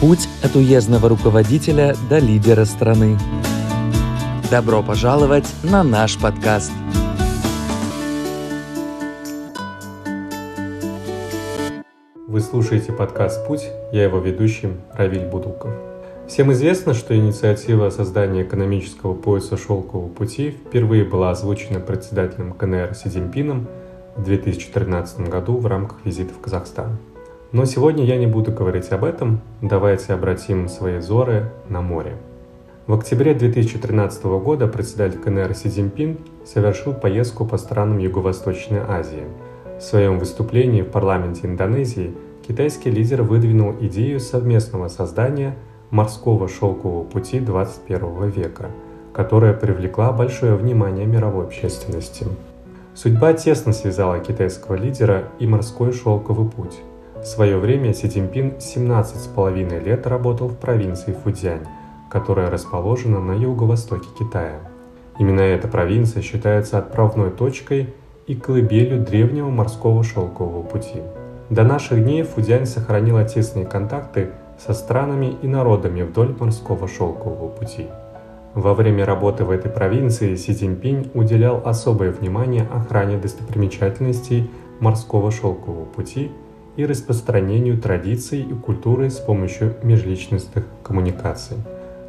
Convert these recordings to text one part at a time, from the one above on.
Путь от уездного руководителя до лидера страны. Добро пожаловать на наш подкаст. Вы слушаете подкаст «Путь», я его ведущий Равиль Будуков. Всем известно, что инициатива создания экономического пояса «Шелкового пути» впервые была озвучена председателем КНР Си Цзиньпином в 2013 году в рамках визита в Казахстан. Но сегодня я не буду говорить об этом, давайте обратим свои взоры на море. В октябре 2013 года председатель КНР Си Цзиньпин совершил поездку по странам Юго-Восточной Азии. В своем выступлении в парламенте Индонезии китайский лидер выдвинул идею совместного создания морского шелкового пути 21 века, которая привлекла большое внимание мировой общественности. Судьба тесно связала китайского лидера и морской шелковый путь. В свое время Си Цзиньпин 17,5 лет работал в провинции Фудзянь, которая расположена на юго-востоке Китая. Именно эта провинция считается отправной точкой и колыбелью древнего морского шелкового пути. До наших дней Фудзянь сохранила тесные контакты со странами и народами вдоль морского шелкового пути. Во время работы в этой провинции Си Цзиньпинь уделял особое внимание охране достопримечательностей морского шелкового пути – и распространению традиций и культуры с помощью межличностных коммуникаций.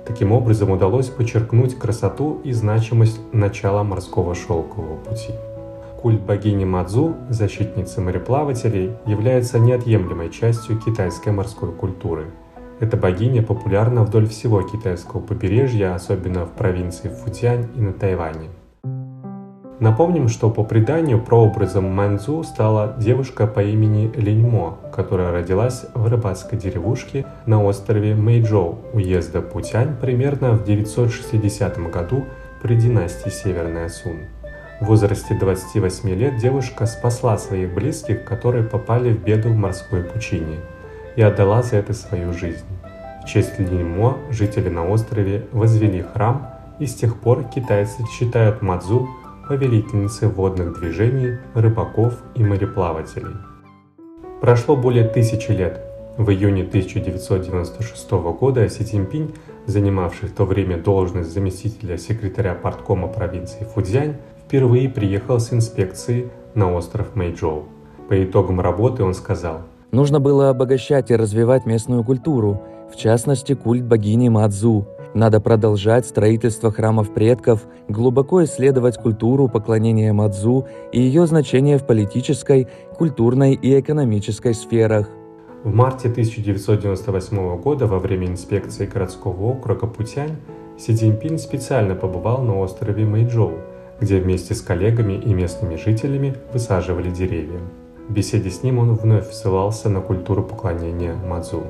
Таким образом удалось подчеркнуть красоту и значимость начала морского шелкового пути. Культ богини Мадзу, защитницы мореплавателей, является неотъемлемой частью китайской морской культуры. Эта богиня популярна вдоль всего китайского побережья, особенно в провинции Футянь и на Тайване. Напомним, что по преданию прообразом Манзу стала девушка по имени Линьмо, которая родилась в рыбацкой деревушке на острове Мэйджоу уезда Путянь примерно в 960 году при династии Северная Сун. В возрасте 28 лет девушка спасла своих близких, которые попали в беду в морской пучине, и отдала за это свою жизнь. В честь Линьмо жители на острове возвели храм, и с тех пор китайцы считают Мадзу повелительницы водных движений, рыбаков и мореплавателей. Прошло более тысячи лет. В июне 1996 года Си Цзиньпинь, занимавший в то время должность заместителя секретаря парткома провинции Фудзянь, впервые приехал с инспекцией на остров Мэйчжоу. По итогам работы он сказал, «Нужно было обогащать и развивать местную культуру, в частности культ богини Мадзу, надо продолжать строительство храмов предков, глубоко исследовать культуру поклонения Мадзу и ее значение в политической, культурной и экономической сферах. В марте 1998 года во время инспекции городского округа Путянь Си Цзиньпин специально побывал на острове Мэйчжоу, где вместе с коллегами и местными жителями высаживали деревья. В беседе с ним он вновь ссылался на культуру поклонения Мадзу.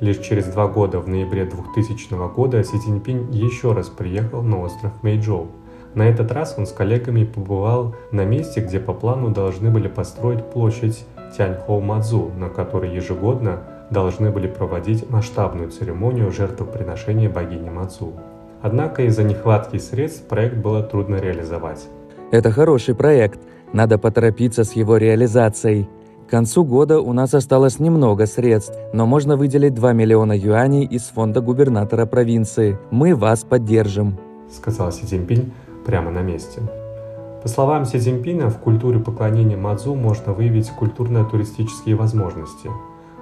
Лишь через два года, в ноябре 2000 года, Си Цзиньпинь еще раз приехал на остров Мэйчжоу. На этот раз он с коллегами побывал на месте, где по плану должны были построить площадь Тяньхоу-Мадзу, на которой ежегодно должны были проводить масштабную церемонию жертвоприношения богини Мадзу. Однако из-за нехватки средств проект было трудно реализовать. Это хороший проект, надо поторопиться с его реализацией. К концу года у нас осталось немного средств, но можно выделить 2 миллиона юаней из фонда губернатора провинции. Мы вас поддержим», — сказал Си Цзиньпинь прямо на месте. По словам Си Цзиньпина, в культуре поклонения Мадзу можно выявить культурно-туристические возможности.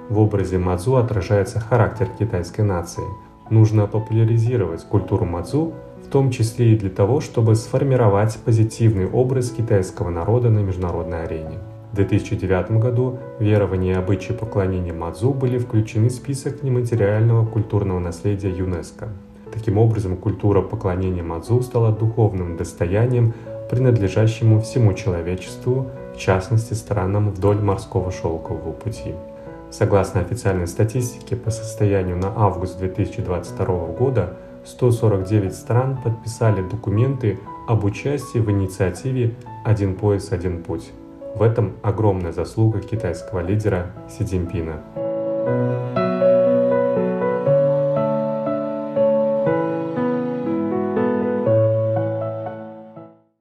В образе Мадзу отражается характер китайской нации. Нужно популяризировать культуру Мадзу, в том числе и для того, чтобы сформировать позитивный образ китайского народа на международной арене. В 2009 году верования и обычаи поклонения Мадзу были включены в список нематериального культурного наследия ЮНЕСКО. Таким образом, культура поклонения Мадзу стала духовным достоянием, принадлежащему всему человечеству, в частности странам вдоль морского шелкового пути. Согласно официальной статистике, по состоянию на август 2022 года 149 стран подписали документы об участии в инициативе «Один пояс, один путь». В этом огромная заслуга китайского лидера Си Цзиньпина.